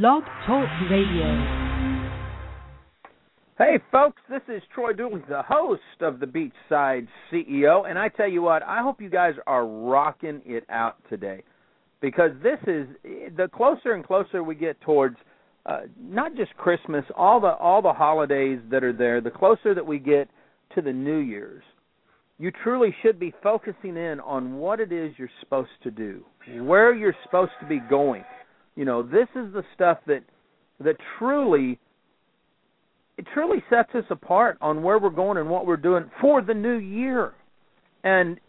Blog Talk Radio. Hey, folks, this is Troy Dooly, the host of the Beachside CEO, and I tell you what, I hope you guys are rocking it out today because this is the closer and closer we get towards uh, not just Christmas, all the all the holidays that are there, the closer that we get to the New Year's. You truly should be focusing in on what it is you're supposed to do, where you're supposed to be going. You know, this is the stuff that that truly it truly sets us apart on where we're going and what we're doing for the new year. And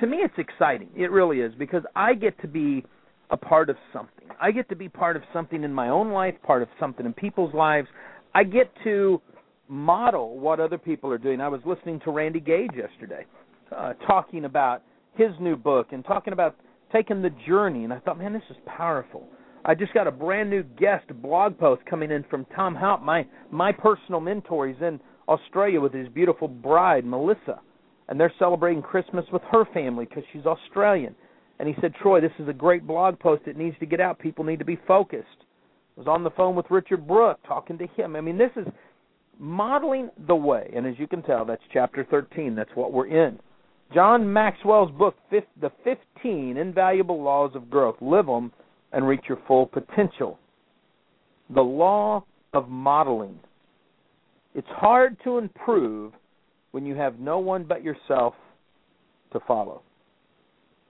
to me, it's exciting. It really is because I get to be a part of something. I get to be part of something in my own life, part of something in people's lives. I get to model what other people are doing. I was listening to Randy Gage yesterday, uh, talking about his new book and talking about taking the journey. And I thought, man, this is powerful. I just got a brand new guest blog post coming in from Tom Houp, my my personal mentor. He's in Australia with his beautiful bride Melissa, and they're celebrating Christmas with her family because she's Australian. And he said, Troy, this is a great blog post. It needs to get out. People need to be focused. I was on the phone with Richard Brooke talking to him. I mean, this is modeling the way, and as you can tell, that's chapter 13. That's what we're in. John Maxwell's book, The 15 Invaluable Laws of Growth. Live them and reach your full potential. The law of modeling. It's hard to improve when you have no one but yourself to follow.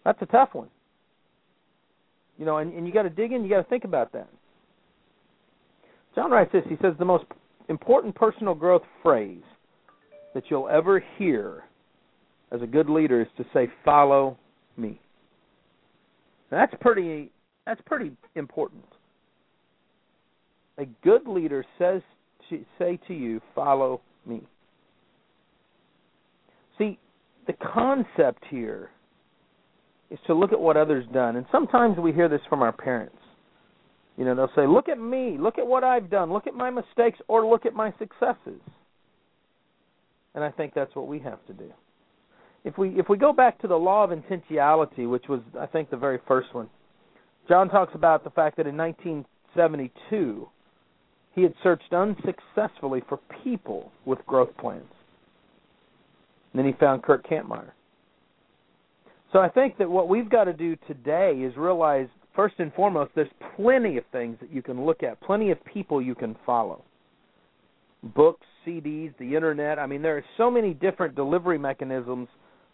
That's a tough one. You know, and, and you got to dig in, you got to think about that. John writes this he says, the most important personal growth phrase that you'll ever hear as a good leader is to say, Follow me. Now, that's pretty that's pretty important. A good leader says to say to you, "Follow me." See, the concept here is to look at what others done, and sometimes we hear this from our parents. You know, they'll say, "Look at me, look at what I've done, look at my mistakes, or look at my successes." And I think that's what we have to do. If we if we go back to the law of intentionality, which was I think the very first one, John talks about the fact that in 1972 he had searched unsuccessfully for people with growth plans. And then he found Curt Kampmeier. So I think that what we've got to do today is realize first and foremost there's plenty of things that you can look at, plenty of people you can follow. Books, CDs, the internet. I mean there are so many different delivery mechanisms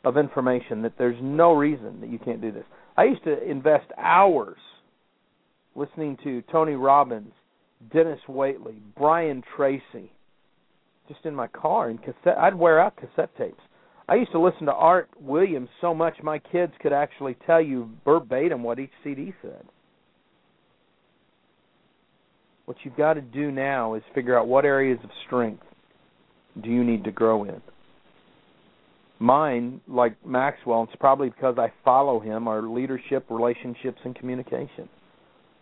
of information that there's no reason that you can't do this. I used to invest hours listening to Tony Robbins, Dennis Waitley, Brian Tracy, just in my car and cassette. I'd wear out cassette tapes. I used to listen to Art Williams so much my kids could actually tell you verbatim what each CD said. What you've got to do now is figure out what areas of strength do you need to grow in mine, like Maxwell, it's probably because I follow him, are leadership, relationships, and communication.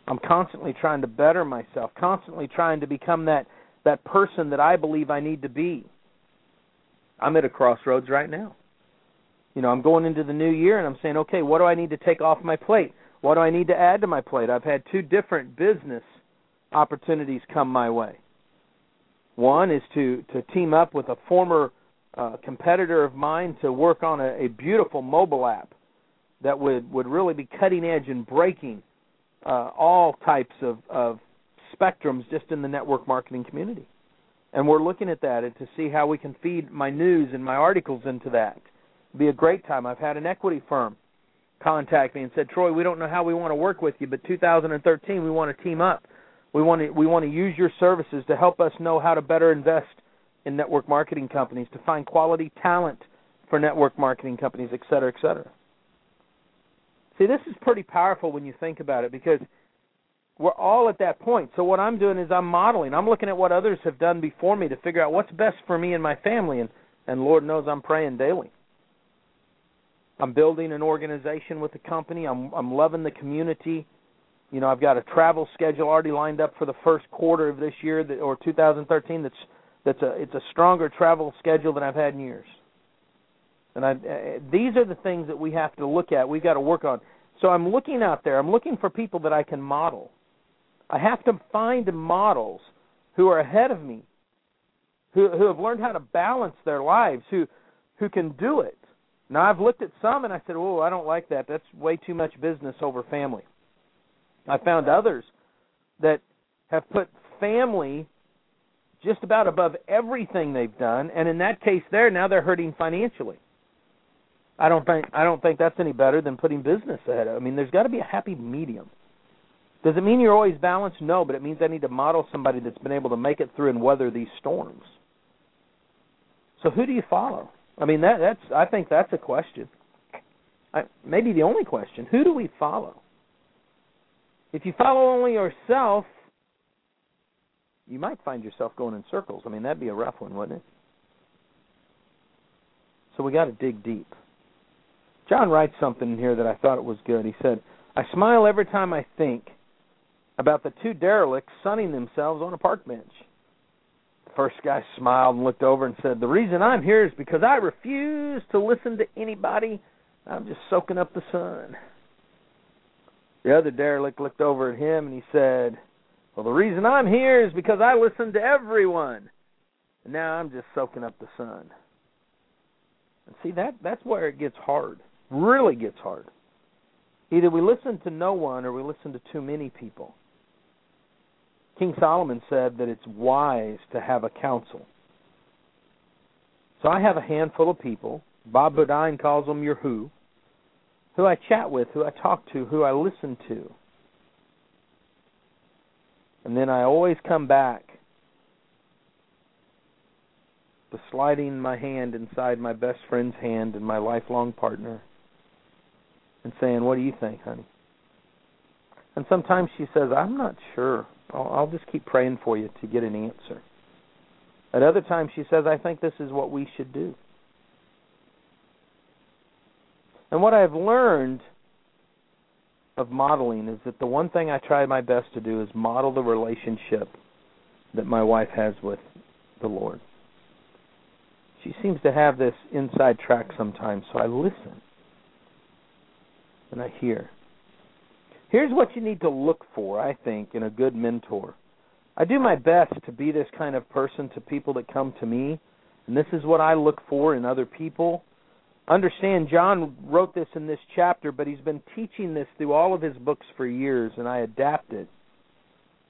I'm constantly trying to better myself, constantly trying to become that that person that I believe I need to be. I'm at a crossroads right now. You know, I'm going into the new year and I'm saying, okay, what do I need to take off my plate? What do I need to add to my plate? I've had two different business opportunities come my way. One is to to team up with a former uh, competitor of mine to work on a, a beautiful mobile app that would would really be cutting edge and breaking uh, all types of, of spectrums just in the network marketing community. And we're looking at that and to see how we can feed my news and my articles into that. It'd be a great time. I've had an equity firm contact me and said, "Troy, we don't know how we want to work with you, but 2013 we want to team up. We want to we want to use your services to help us know how to better invest in network marketing companies, to find quality talent for network marketing companies, et cetera, et cetera. See, this is pretty powerful when you think about it because we're all at that point. So what I'm doing is I'm modeling. I'm looking at what others have done before me to figure out what's best for me and my family and and Lord knows I'm praying daily. I'm building an organization with the company. I'm I'm loving the community. You know, I've got a travel schedule already lined up for the first quarter of this year that, or 2013 that's that's a it's a stronger travel schedule than I've had in years. And I, uh, these are the things that we have to look at. We've got to work on. So I'm looking out there. I'm looking for people that I can model. I have to find models who are ahead of me, who who have learned how to balance their lives, who who can do it. Now I've looked at some and I said, "Oh, I don't like that. That's way too much business over family." I found others that have put family just about above everything they've done, and in that case, there now they're hurting financially. I don't think I don't think that's any better than putting business ahead. I mean, there's got to be a happy medium. Does it mean you're always balanced? No, but it means I need to model somebody that's been able to make it through and weather these storms. So who do you follow? I mean, that that's I think that's a question. I, maybe the only question. Who do we follow? If you follow only yourself, you might find yourself going in circles. I mean, that'd be a rough one, wouldn't it? So we got to dig deep. John writes something here that I thought it was good. He said, "I smile every time I think about the two derelicts sunning themselves on a park bench." The first guy smiled and looked over and said, "The reason I'm here is because I refuse to listen to anybody. I'm just soaking up the sun." The other derelict looked over at him and he said, Well, the reason I'm here is because I listen to everyone. And now I'm just soaking up the sun. And see that that's where it gets hard. Really gets hard. Either we listen to no one or we listen to too many people. King Solomon said that it's wise to have a council. So I have a handful of people. Bob Beaudine calls them your who who I chat with, who I talk to, who I listen to. And then I always come back to sliding my hand inside my best friend's hand and my lifelong partner and saying, What do you think, honey? And sometimes she says, I'm not sure. I'll, I'll just keep praying for you to get an answer. At other times, she says, I think this is what we should do. And what I've learned of modeling is that the one thing I try my best to do is model the relationship that my wife has with the Lord. She seems to have this inside track sometimes, so I listen and I hear. Here's what you need to look for, I think, in a good mentor. I do my best to be this kind of person to people that come to me, and this is what I look for in other people understand John wrote this in this chapter, but he's been teaching this through all of his books for years, and I adapt it.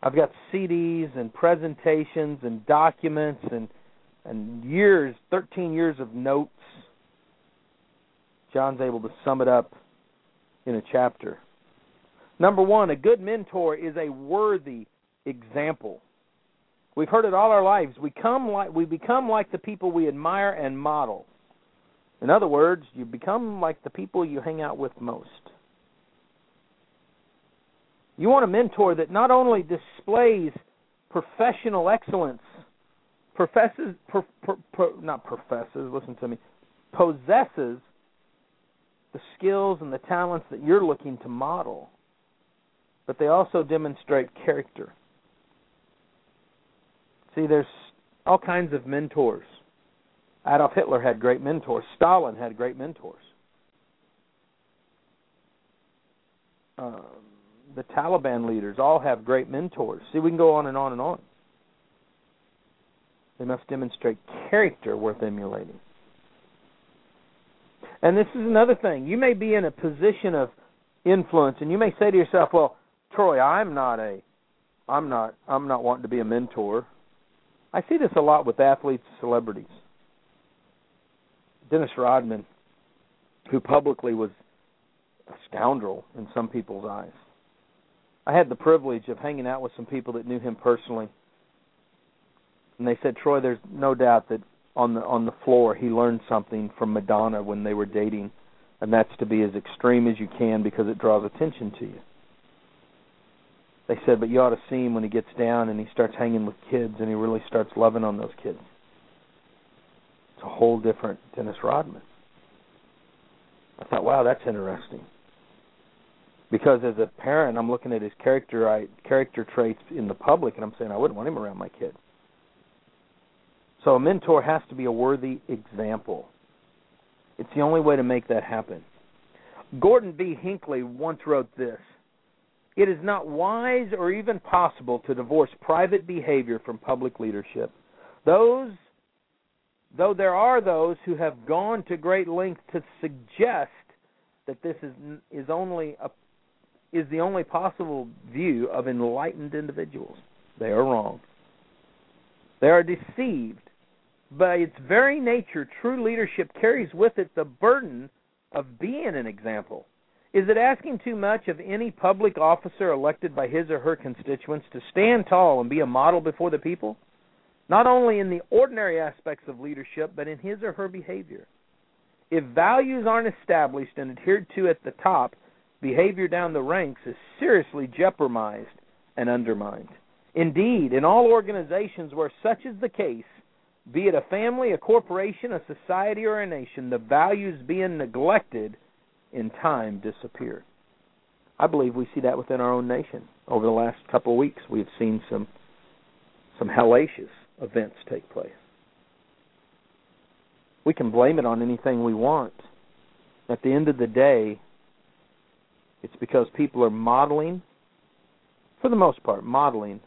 I've got CDs and presentations and documents and and years, 13 years of notes. John's able to sum it up in a chapter. Number 1, a good mentor is a worthy example. We've heard it all our lives. We come like we become like the people we admire and model. In other words, you become like the people you hang out with most. You want a mentor that not only displays professional excellence, professes, per, per, per, not professes, listen to me, possesses the skills and the talents that you're looking to model, but they also demonstrate character. See, there's all kinds of mentors. Adolf Hitler had great mentors. Stalin had great mentors. Um, the Taliban leaders all have great mentors. See, we can go on and on and on. They must demonstrate character worth emulating. And this is another thing. You may be in a position of influence and you may say to yourself, "Well, Troy, I'm not a I'm not I'm not wanting to be a mentor." I see this a lot with athletes, celebrities. Dennis Rodman, who publicly was a scoundrel in some people's eyes. I had the privilege of hanging out with some people that knew him personally, and they said, "Troy, there's no doubt that on the on the floor he learned something from Madonna when they were dating, and that's to be as extreme as you can because it draws attention to you." They said, "But you ought to see him when he gets down and he starts hanging with kids and he really starts loving on those kids." It's a whole different Dennis Rodman. I thought, wow, that's interesting. Because as a parent, I'm looking at his character I, character traits in the public, and I'm saying I wouldn't want him around my kid. So a mentor has to be a worthy example. It's the only way to make that happen. Gordon B. Hinckley once wrote this It is not wise or even possible to divorce private behavior from public leadership. Those though there are those who have gone to great lengths to suggest that this is is only a is the only possible view of enlightened individuals. They are wrong. They are deceived. By its very nature, true leadership carries with it the burden of being an example. Is it asking too much of any public officer elected by his or her constituents to stand tall and be a model before the people? Not only in the ordinary aspects of leadership, but in his or her behavior. If values aren't established and adhered to at the top, behavior down the ranks is seriously jeopardized and undermined. Indeed, in all organizations where such is the case, be it a family, a corporation, a society, or a nation, the values being neglected in time disappear. I believe we see that within our own nation. Over the last couple of weeks, we've seen some some hellacious events take place. We can blame it on anything we want. At the end of the day, it's because people are modeling, for the most part, modeling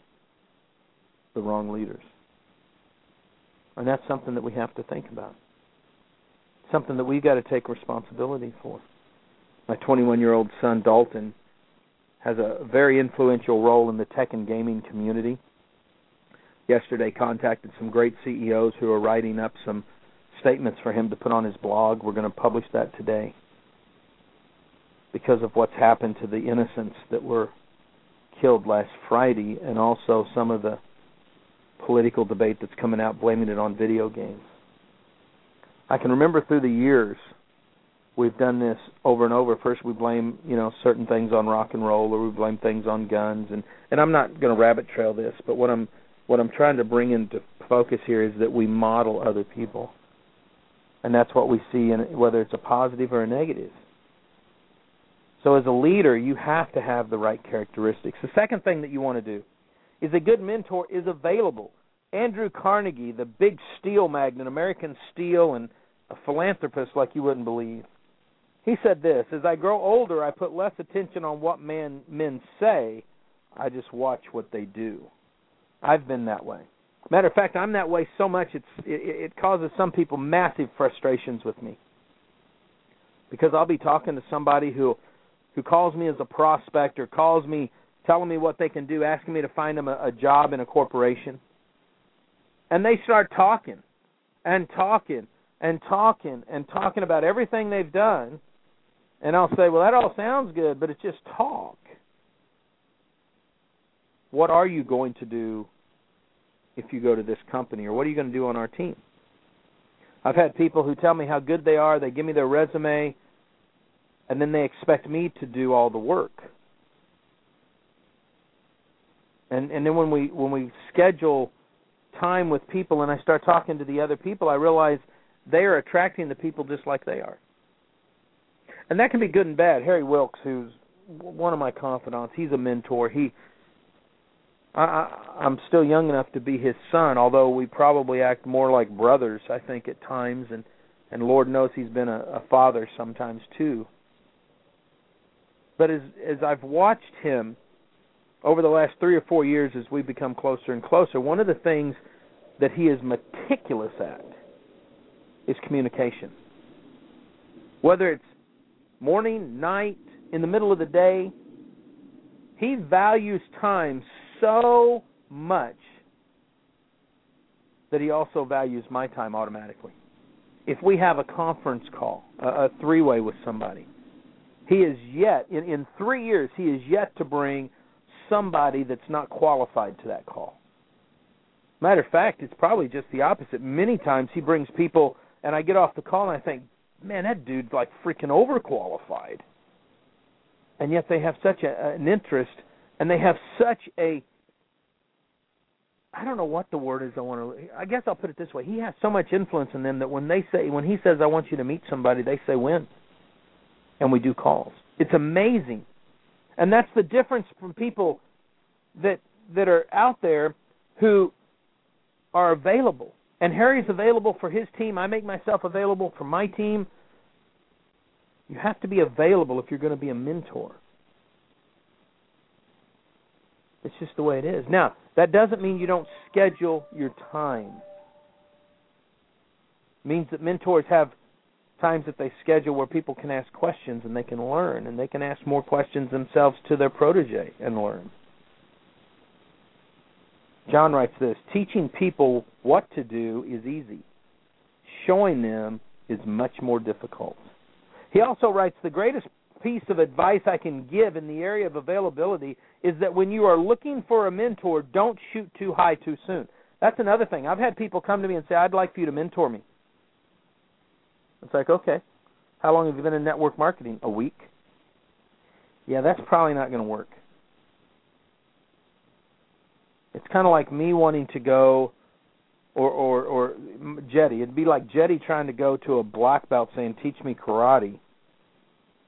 the wrong leaders. And that's something that we have to think about. Something that we've got to take responsibility for. My 21 year old son, Dalton, has a very influential role in the tech and gaming community. Yesterday, contacted some great CEOs who are writing up some statements for him to put on his blog. We're going to publish that today because of what's happened to the innocents that were killed last Friday and also some of the political debate that's coming out blaming it on video games. I can remember through the years we've done this over and over. First we blame, you know, certain things on rock and roll or we blame things on guns and and I'm not going to rabbit trail this, but what I'm what I'm trying to bring into focus here is that we model other people. And that's what we see in whether it's a positive or a negative. So as a leader, you have to have the right characteristics. The second thing that you want to do is a good mentor is available. Andrew Carnegie, the big steel magnate, American Steel, and a philanthropist like you wouldn't believe, he said this As I grow older, I put less attention on what men, men say, I just watch what they do. I've been that way. Matter of fact, I'm that way so much it's it, it causes some people massive frustrations with me because I'll be talking to somebody who who calls me as a prospect or calls me telling me what they can do, asking me to find them a, a job in a corporation. And they start talking and talking and talking and talking about everything they've done. And I'll say, well, that all sounds good, but it's just talk. What are you going to do if you go to this company, or what are you going to do on our team? I've had people who tell me how good they are, they give me their resume, and then they expect me to do all the work and and then when we when we schedule time with people and I start talking to the other people, I realize they are attracting the people just like they are. And that can be good and bad. Harry Wilkes, who's one of my confidants, he's a mentor. He I, I'm still young enough to be his son, although we probably act more like brothers, I think at times and and Lord knows he's been a, a father sometimes too. But as as I've watched him over the last three or four years as we've become closer and closer, one of the things that he is meticulous at is communication. Whether it's morning, night, in the middle of the day, he values time so much that he also values my time automatically. If we have a conference call, a, a three way with somebody, he is yet, in, in three years, he is yet to bring somebody that's not qualified to that call. Matter of fact, it's probably just the opposite. Many times he brings people, and I get off the call and I think, man, that dude's like freaking overqualified. And yet they have such a, an interest, and they have such a I don't know what the word is I want to I guess I'll put it this way. He has so much influence in them that when they say when he says I want you to meet somebody, they say when. And we do calls. It's amazing and that's the difference from people that that are out there who are available. And Harry's available for his team. I make myself available for my team. You have to be available if you're going to be a mentor. It's just the way it is. Now, that doesn't mean you don't schedule your time. It means that mentors have times that they schedule where people can ask questions and they can learn and they can ask more questions themselves to their protege and learn. John writes this Teaching people what to do is easy, showing them is much more difficult. He also writes The greatest piece of advice I can give in the area of availability is that when you are looking for a mentor, don't shoot too high too soon. That's another thing. I've had people come to me and say, I'd like for you to mentor me. It's like, okay. How long have you been in network marketing? A week? Yeah, that's probably not going to work. It's kind of like me wanting to go, or or or Jetty. It'd be like Jetty trying to go to a black belt saying, "Teach me karate,"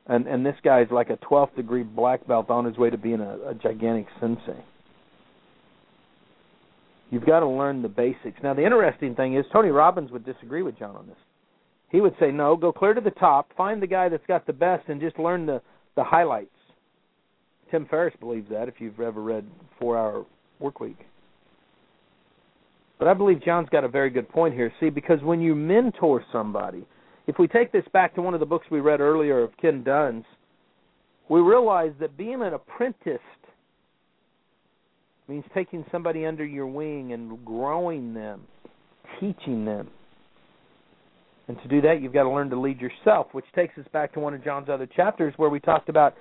and and this guy's like a 12th degree black belt on his way to being a, a gigantic sensei. You've got to learn the basics. Now, the interesting thing is Tony Robbins would disagree with John on this. He would say, "No, go clear to the top, find the guy that's got the best, and just learn the the highlights." Tim Ferriss believes that. If you've ever read Four Hour Work Week. But I believe John's got a very good point here. See, because when you mentor somebody, if we take this back to one of the books we read earlier of Ken Duns, we realize that being an apprentice means taking somebody under your wing and growing them, teaching them. And to do that, you've got to learn to lead yourself, which takes us back to one of John's other chapters where we talked about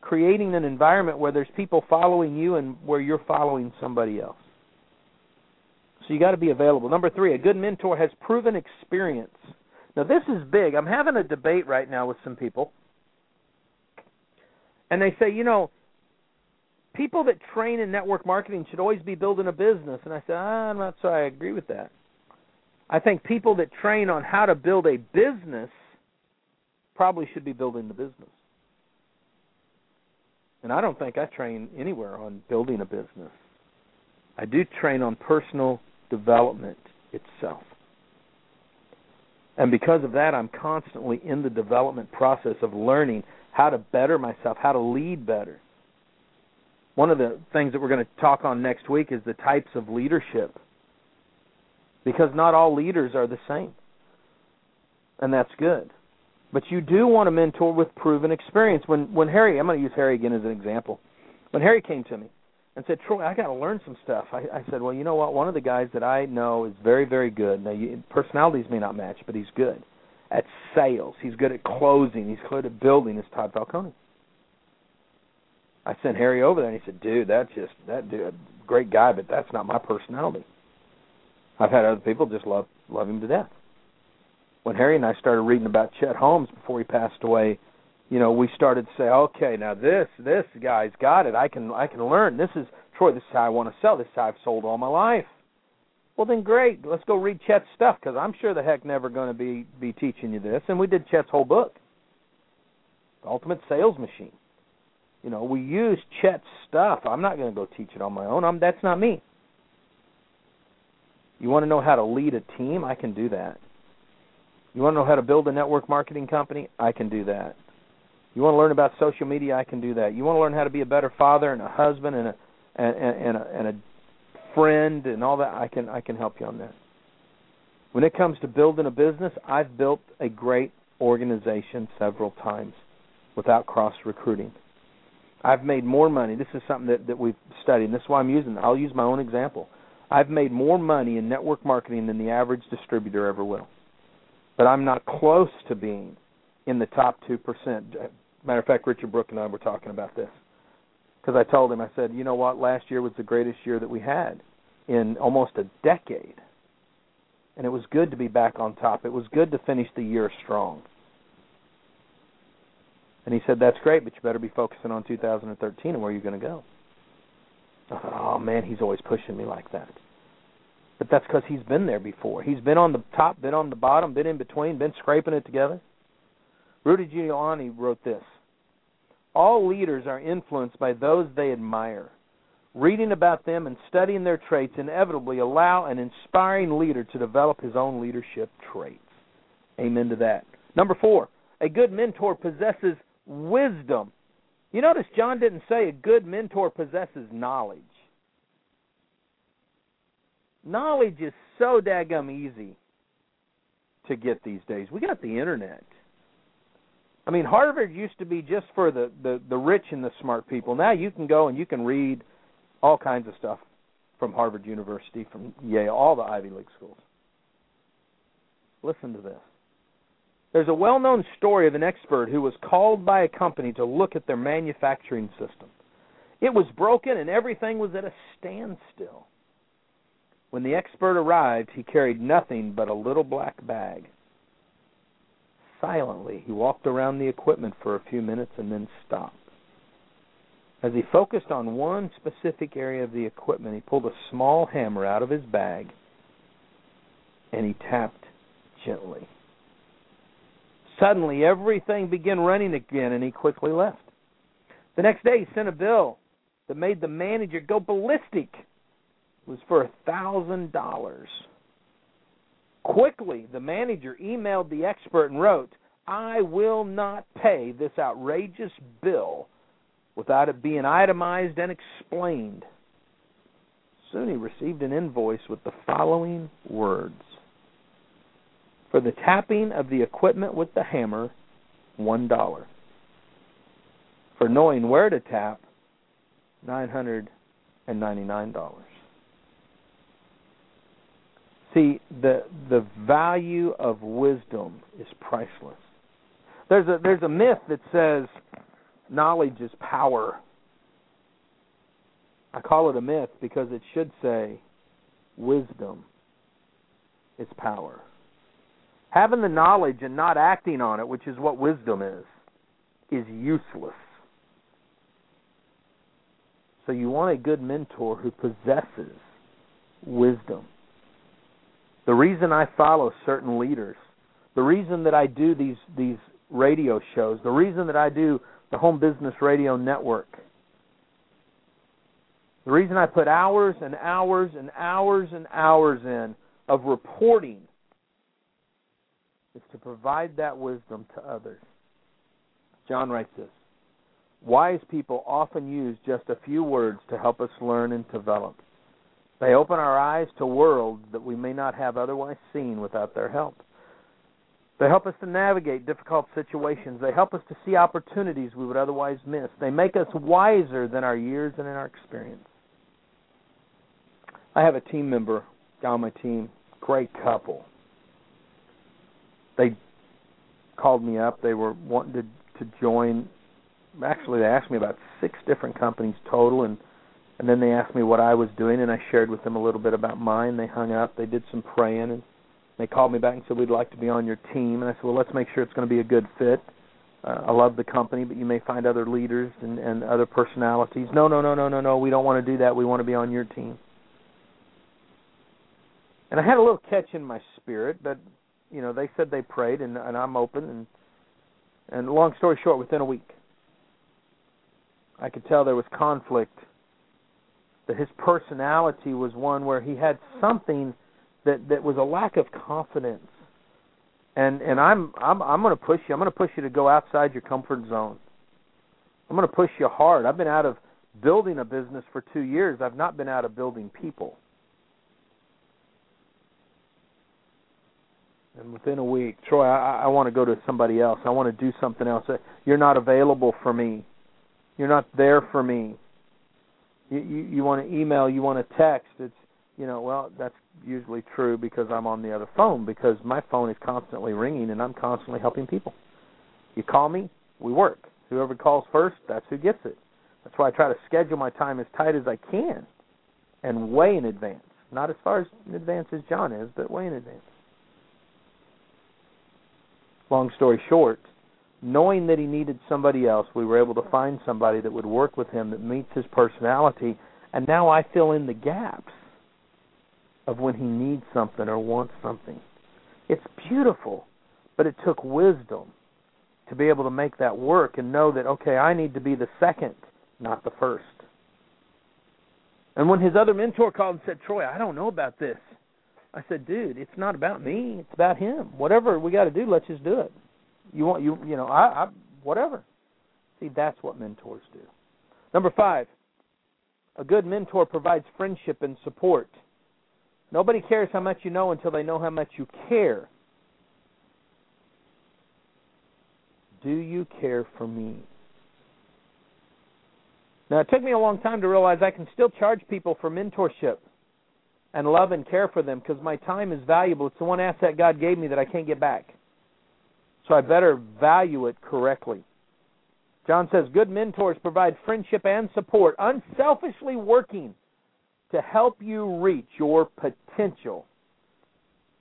creating an environment where there's people following you and where you're following somebody else. So you got to be available. Number three, a good mentor has proven experience. Now this is big. I'm having a debate right now with some people, and they say, you know, people that train in network marketing should always be building a business. And I said, ah, I'm not sure I agree with that. I think people that train on how to build a business probably should be building the business. And I don't think I train anywhere on building a business. I do train on personal development itself. And because of that, I'm constantly in the development process of learning how to better myself, how to lead better. One of the things that we're going to talk on next week is the types of leadership. Because not all leaders are the same. And that's good. But you do want to mentor with proven experience. When when Harry, I'm going to use Harry again as an example. When Harry came to me, and said, Troy, I got to learn some stuff. I, I said, well, you know what? One of the guys that I know is very, very good. Now, you, personalities may not match, but he's good at sales. He's good at closing. He's good at building. Is Todd Falcone. I sent Harry over there, and he said, dude, that's just that dude, great guy, but that's not my personality. I've had other people just love love him to death. When Harry and I started reading about Chet Holmes before he passed away you know, we started to say, okay, now this this guy's got it. I can I can learn. This is Troy. This is how I want to sell. This is how I've sold all my life. Well, then great. Let's go read Chet's stuff because I'm sure the heck never going to be be teaching you this. And we did Chet's whole book, The Ultimate Sales Machine. You know, we used Chet's stuff. I'm not going to go teach it on my own. I'm that's not me. You want to know how to lead a team? I can do that. You want to know how to build a network marketing company? I can do that. You want to learn about social media? I can do that. You want to learn how to be a better father and a husband and a and, and, a, and a friend and all that? I can I can help you on that. When it comes to building a business, I've built a great organization several times without cross recruiting. I've made more money. This is something that, that we've studied, and this is why I'm using. I'll use my own example. I've made more money in network marketing than the average distributor ever will, but I'm not close to being in the top two percent. Matter of fact, Richard Brooke and I were talking about this because I told him I said, you know what, last year was the greatest year that we had in almost a decade, and it was good to be back on top. It was good to finish the year strong. And he said, that's great, but you better be focusing on 2013 and where you're going to go. I thought, oh man, he's always pushing me like that. But that's because he's been there before. He's been on the top, been on the bottom, been in between, been scraping it together. Rudy Giuliani wrote this all leaders are influenced by those they admire. Reading about them and studying their traits inevitably allow an inspiring leader to develop his own leadership traits. Amen to that. Number four, a good mentor possesses wisdom. You notice John didn't say a good mentor possesses knowledge. knowledge is so daggum easy to get these days. We got the internet. I mean, Harvard used to be just for the, the, the rich and the smart people. Now you can go and you can read all kinds of stuff from Harvard University, from Yale, all the Ivy League schools. Listen to this. There's a well known story of an expert who was called by a company to look at their manufacturing system. It was broken and everything was at a standstill. When the expert arrived, he carried nothing but a little black bag. Silently, he walked around the equipment for a few minutes and then stopped. As he focused on one specific area of the equipment, he pulled a small hammer out of his bag and he tapped gently. Suddenly, everything began running again, and he quickly left. The next day, he sent a bill that made the manager go ballistic. It was for a thousand dollars. Quickly, the manager emailed the expert and wrote, I will not pay this outrageous bill without it being itemized and explained. Soon he received an invoice with the following words For the tapping of the equipment with the hammer, $1. For knowing where to tap, $999. See, the the value of wisdom is priceless. There's a there's a myth that says knowledge is power. I call it a myth because it should say wisdom is power. Having the knowledge and not acting on it, which is what wisdom is, is useless. So you want a good mentor who possesses wisdom. The reason I follow certain leaders, the reason that I do these these radio shows, the reason that I do the Home Business Radio Network, the reason I put hours and hours and hours and hours in of reporting is to provide that wisdom to others. John writes this Wise people often use just a few words to help us learn and develop. They open our eyes to worlds that we may not have otherwise seen without their help. They help us to navigate difficult situations. They help us to see opportunities we would otherwise miss. They make us wiser than our years and in our experience. I have a team member on my team, great couple. They called me up. They were wanting to to join actually they asked me about six different companies total and and then they asked me what I was doing and I shared with them a little bit about mine. They hung up, they did some praying and they called me back and said we'd like to be on your team and I said, "Well, let's make sure it's going to be a good fit." Uh, I love the company, but you may find other leaders and and other personalities. No, no, no, no, no, no. We don't want to do that. We want to be on your team. And I had a little catch in my spirit, but you know, they said they prayed and and I'm open and and long story short, within a week I could tell there was conflict. That his personality was one where he had something that that was a lack of confidence. And and I'm I'm I'm going to push you. I'm going to push you to go outside your comfort zone. I'm going to push you hard. I've been out of building a business for 2 years. I've not been out of building people. And within a week, Troy, I, I want to go to somebody else. I want to do something else. You're not available for me. You're not there for me. You you, you want to email, you want to text. It's you know, well, that's usually true because I'm on the other phone because my phone is constantly ringing and I'm constantly helping people. You call me, we work. Whoever calls first, that's who gets it. That's why I try to schedule my time as tight as I can and way in advance. Not as far as in advance as John is, but way in advance. Long story short, knowing that he needed somebody else, we were able to find somebody that would work with him that meets his personality, and now I fill in the gaps of when he needs something or wants something. It's beautiful, but it took wisdom to be able to make that work and know that okay, I need to be the second, not the first. And when his other mentor called and said, "Troy, I don't know about this." I said, "Dude, it's not about me. It's about him. Whatever we got to do, let's just do it." You want you you know I, I whatever. See, that's what mentors do. Number five, a good mentor provides friendship and support. Nobody cares how much you know until they know how much you care. Do you care for me? Now, it took me a long time to realize I can still charge people for mentorship and love and care for them because my time is valuable. It's the one asset God gave me that I can't get back. So I better value it correctly. John says good mentors provide friendship and support, unselfishly working to help you reach your potential.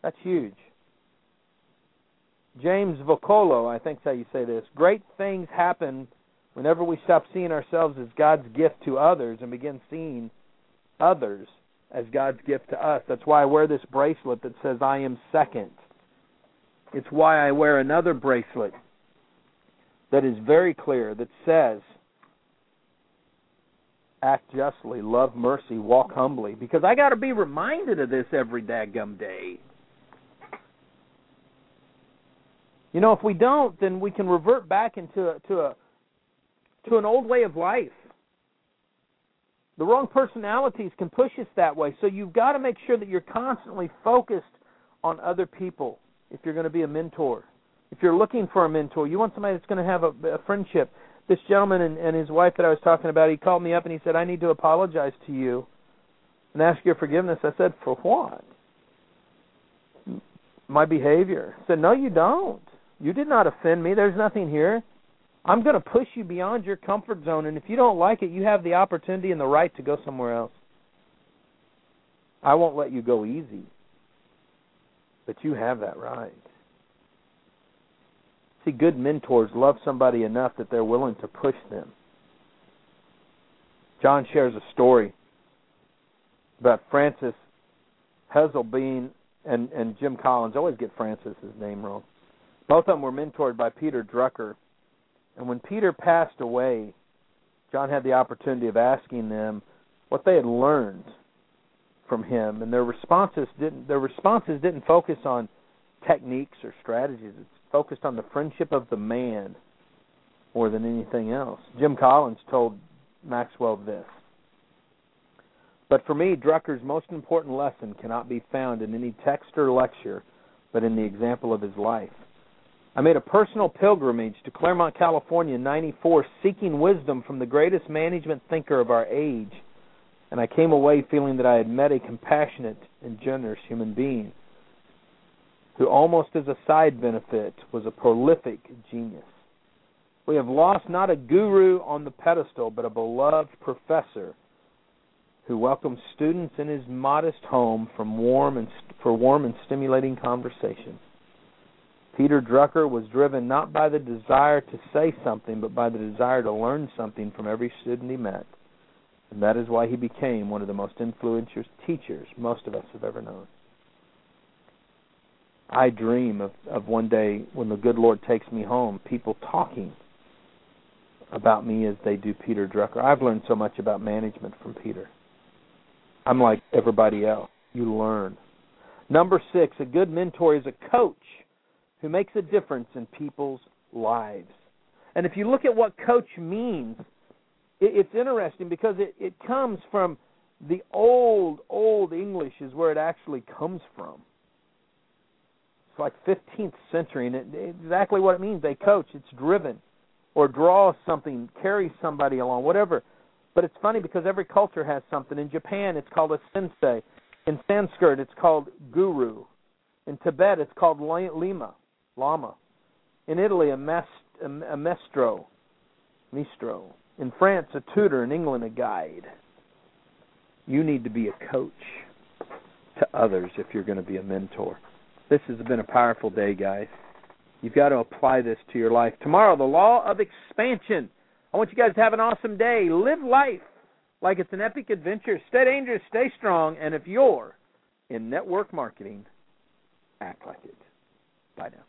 That's huge. James Vuocolo, I think is how you say this. Great things happen whenever we stop seeing ourselves as God's gift to others and begin seeing others as God's gift to us. That's why I wear this bracelet that says I am second. It's why I wear another bracelet that is very clear that says act justly, love mercy, walk humbly because I got to be reminded of this every daggum day. You know, if we don't, then we can revert back into a, to a to an old way of life. The wrong personalities can push us that way. So you've got to make sure that you're constantly focused on other people if you're going to be a mentor. If you're looking for a mentor, you want somebody that's going to have a, a friendship. This gentleman and, and his wife that I was talking about, he called me up and he said, I need to apologize to you and ask your forgiveness. I said, For what? My behavior. I said, No, you don't. You did not offend me. There's nothing here. I'm going to push you beyond your comfort zone, and if you don't like it, you have the opportunity and the right to go somewhere else. I won't let you go easy, but you have that right. See, good mentors love somebody enough that they're willing to push them. John shares a story about Frances Hesselbein and, and Jim Collins. I always get Frances's name wrong. Both of them were mentored by Peter Drucker and when Peter passed away, John had the opportunity of asking them what they had learned from him, and their responses didn't their responses didn't focus on techniques or strategies. It's focused on the friendship of the man more than anything else. Jim Collins told Maxwell this. But for me, Drucker's most important lesson cannot be found in any text or lecture, but in the example of his life. I made a personal pilgrimage to Claremont, California in 94 seeking wisdom from the greatest management thinker of our age, and I came away feeling that I had met a compassionate and generous human being who almost as a side benefit was a prolific genius. We have lost not a guru on the pedestal, but a beloved professor who welcomes students in his modest home from warm and for warm and stimulating conversation. Peter Drucker was driven not by the desire to say something, but by the desire to learn something from every student he met. And that is why he became one of the most influential teachers most of us have ever known. I dream of, of one day when the good Lord takes me home, people talking about me as they do Peter Drucker. I've learned so much about management from Peter. I'm like everybody else. You learn. Number six, a good mentor is a coach who makes a difference in people's lives. And if you look at what coach means, it's interesting because it, it comes from the old, old English is where it actually comes from. It's like 15th century, and it, exactly what it means. They coach. It's driven, or draws something, carries somebody along, whatever. But it's funny because every culture has something. In Japan, it's called a sensei. In Sanskrit, it's called guru. In Tibet, it's called lima lama. In Italy, a, mest, a, a maestro, maestro. In France, a tutor. In England, a guide. You need to be a coach to others if you're going to be a mentor. This has been a powerful day, guys. You've got to apply this to your life. Tomorrow, the law of expansion. I want you guys to have an awesome day. Live life like it's an epic adventure. Stay dangerous, stay strong, and if you're in network marketing, act like it. Bye now.